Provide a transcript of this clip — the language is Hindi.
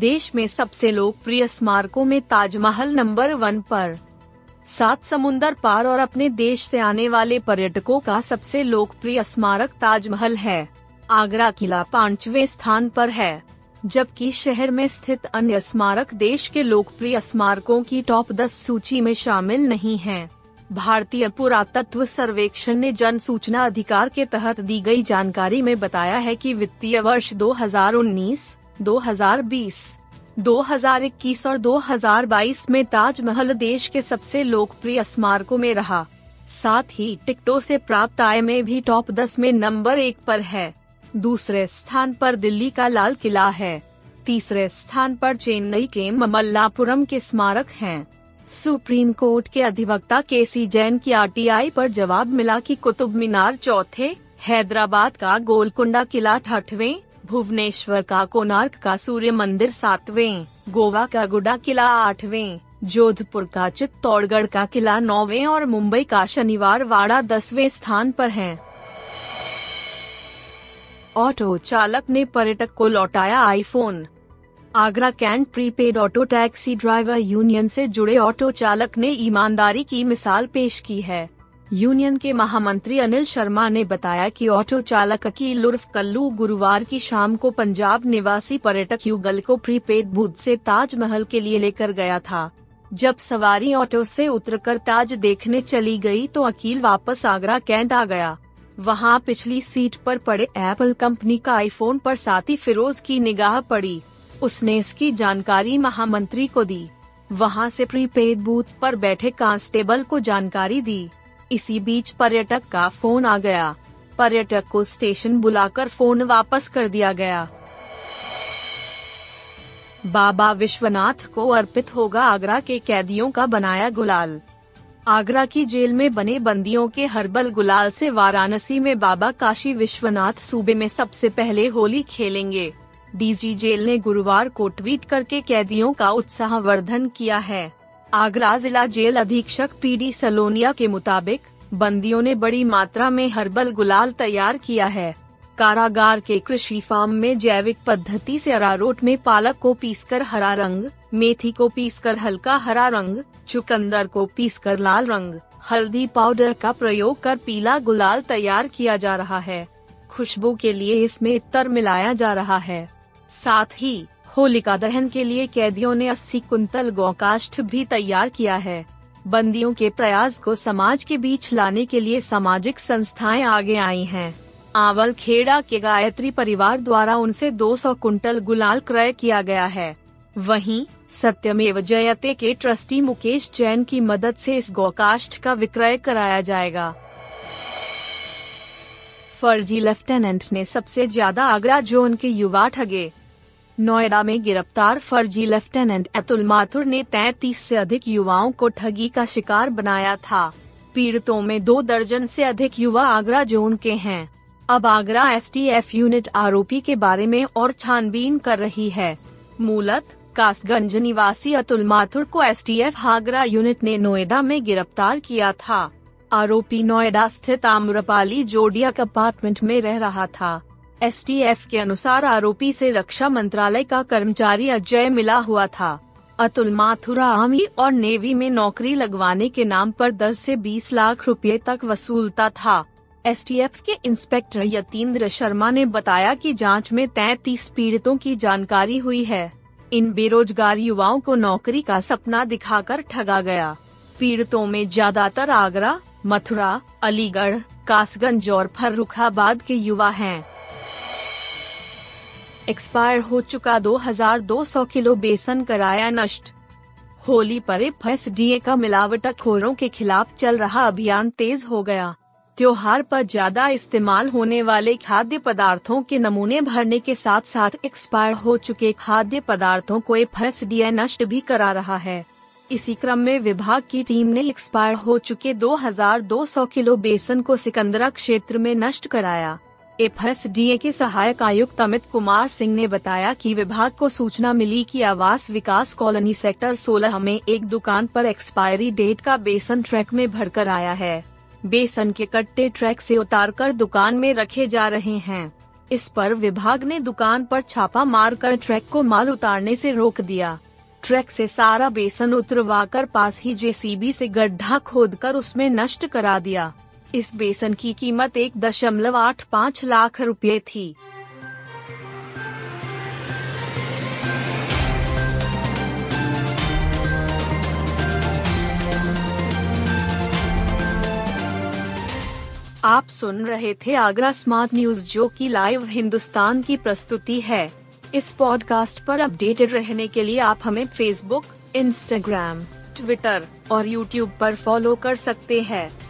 देश में सबसे लोकप्रिय स्मारकों में ताजमहल नंबर वन पर सात समुंदर पार और अपने देश से आने वाले पर्यटकों का सबसे लोकप्रिय स्मारक ताजमहल है आगरा किला पांचवे स्थान पर है, जबकि शहर में स्थित अन्य स्मारक देश के लोकप्रिय स्मारकों की टॉप दस सूची में शामिल नहीं हैं। भारतीय पुरातत्व सर्वेक्षण ने जन सूचना अधिकार के तहत दी गई जानकारी में बताया है कि वित्तीय वर्ष 2019 2020, 2021 और 2022 में ताजमहल देश के सबसे लोकप्रिय स्मारकों में रहा। साथ ही टिकटों से प्राप्त आय में भी टॉप 10 में नंबर एक पर है। दूसरे स्थान पर दिल्ली का लाल किला है। तीसरे स्थान पर चेन्नई के ममल्लापुरम के स्मारक हैं। सुप्रीम कोर्ट के अधिवक्ता के सी जैन की आरटीआई पर जवाब मिला कि कुतुब मीनार चौथे हैदराबाद का गोलकुंडा किला छठवें भुवनेश्वर का कोणार्क का सूर्य मंदिर सातवें, गोवा का गुडा किला आठवें, जोधपुर का चित्तौड़गढ़ का किला नौवें और मुंबई का शनिवार वाड़ा दसवें स्थान पर है। ऑटो चालक ने पर्यटक को लौटाया iPhone. Agra cantt prepaid auto taxi driver union से जुड़े ऑटो चालक ने ईमानदारी की मिसाल पेश की है। यूनियन के महामंत्री अनिल शर्मा ने बताया कि ऑटो चालक अकील उर्फ़ कल्लू गुरुवार की शाम को पंजाब निवासी पर्यटक युगल को प्रीपेड बूथ से ताजमहल के लिए लेकर गया था। जब सवारी ऑटो से उतरकर ताज देखने चली गई तो अकील वापस आगरा कैंट आ गया। वहाँ पिछली सीट पर पड़े एप्पल कंपनी का आईफोन पर साथी फिरोज की निगाह पड़ी। उसने इसकी जानकारी महामंत्री को दी। वहाँ से प्रीपेड बूथ पर बैठे कांस्टेबल को जानकारी दी। इसी बीच पर्यटक का फ़ोन आ गया। पर्यटक को स्टेशन बुलाकर फ़ोन वापस कर दिया गया। बाबा विश्वनाथ को अर्पित होगा आगरा के कैदियों का बनाया गुलाल। आगरा की जेल में बने बंदियों के हर्बल गुलाल से वाराणसी में बाबा काशी विश्वनाथ सूबे में सबसे पहले होली खेलेंगे। डीजी जेल ने गुरुवार को ट्वीट करके कैदियों का उत्साह वर्धन किया है। आगरा जिला जेल अधीक्षक पीडी सलोनिया के मुताबिक, बंदियों ने बड़ी मात्रा में हर्बल गुलाल तैयार किया है। कारागार के कृषि फार्म में जैविक पद्धति से अरारोट में पालक को पीसकर हरा रंग, मेथी को पीसकर हल्का हरा रंग, चुकंदर को पीसकर लाल रंग, हल्दी पाउडर का प्रयोग कर पीला गुलाल तैयार किया जा रहा है। खुशबू के लिए इसमें इतर मिलाया जा रहा है। साथ ही होलिका दहन के लिए कैदियों ने 80 कुंतल गौकाष्ठ भी तैयार किया है। बंदियों के प्रयास को समाज के बीच लाने के लिए सामाजिक संस्थाएँ आगे आई हैं। आवल खेड़ा के गायत्री परिवार द्वारा उनसे 200 कुंटल गुलाल क्रय किया गया है। वहीं, सत्यमेव जयते के ट्रस्टी मुकेश जैन की मदद से इस गौकाष्ठ का विक्रय कराया जाएगा। फर्जी लेफ्टिनेंट ने सबसे ज़्यादा आगरा जोन के युवा ठगे। नोएडा में गिरफ़्तार फर्जी लेफ्टिनेंट अतुल माथुर ने तैतीस से अधिक युवाओं को ठगी का शिकार बनाया था। पीड़ितों में दो दर्जन से अधिक युवा आगरा जोन के हैं। अब आगरा एसटीएफ यूनिट आरोपी के बारे में और छानबीन कर रही है। मूलत, कासगंज निवासी अतुल माथुर को एसटीएफ आगरा यूनिट ने नोएडा में गिरफ़्तार किया था। आरोपी नोएडा स्थित आम्रपाली जोडिया अपार्टमेंट में रह रहा था। एसटीएफ के अनुसार आरोपी से रक्षा मंत्रालय का कर्मचारी अजय मिला हुआ था। अतुल माथुरा आर्मी और नेवी में नौकरी लगवाने के नाम पर 10 से 20 लाख रुपए तक वसूलता था। एसटीएफ के इंस्पेक्टर यतीन्द्र शर्मा ने बताया कि जाँच में तैतीस पीड़ितों की जानकारी हुई है। इन बेरोजगार युवाओं को नौकरी का सपना दिखाकर ठगा गया। पीड़ितों में ज़्यादातर आगरा, मथुरा, अलीगढ़, कासगंज और फर्रुखाबाद के युवा हैं। एक्सपायर हो चुका 2200 किलो बेसन कराया नष्ट। होली पर एफ़ का मिलावटखोरों के खिलाफ चल रहा अभियान तेज हो गया। त्योहार पर ज़्यादा इस्तेमाल होने वाले खाद्य पदार्थों के नमूने भरने के साथ साथ एक्सपायर हो चुके खाद्य पदार्थों को एफ़ नष्ट भी करा रहा है। इसी क्रम में विभाग की टीम ने एक्सपायर हो चुके 2200 किलो बेसन को सिकंदरा क्षेत्र में नष्ट कराया। एफ़ के सहायक आयुक्त अमित कुमार सिंह ने बताया कि विभाग को सूचना मिली कि आवास विकास कॉलोनी सेक्टर 16 में एक दुकान पर एक्सपायरी डेट का बेसन ट्रैक में भरकर आया है। बेसन के कट्टे ट्रैक से उतारकर दुकान में रखे जा रहे हैं। इस पर विभाग ने दुकान पर छापा मारकर ट्रैक को माल उतारने से रोक दिया। ट्रैक से सारा बेसन उतरवाकर पास ही जेसीबी से गड्ढा खोदकर उसमें नष्ट करा दिया। इस बेसन की कीमत एक दशमलव आठ पाँच लाख रुपए थी। आप सुन रहे थे आगरा स्मार्ट न्यूज़, जो की लाइव हिंदुस्तान की प्रस्तुति है। इस पॉडकास्ट पर अपडेटेड रहने के लिए आप हमें फेसबुक इंस्टाग्राम ट्विटर और यूट्यूब पर फॉलो कर सकते हैं।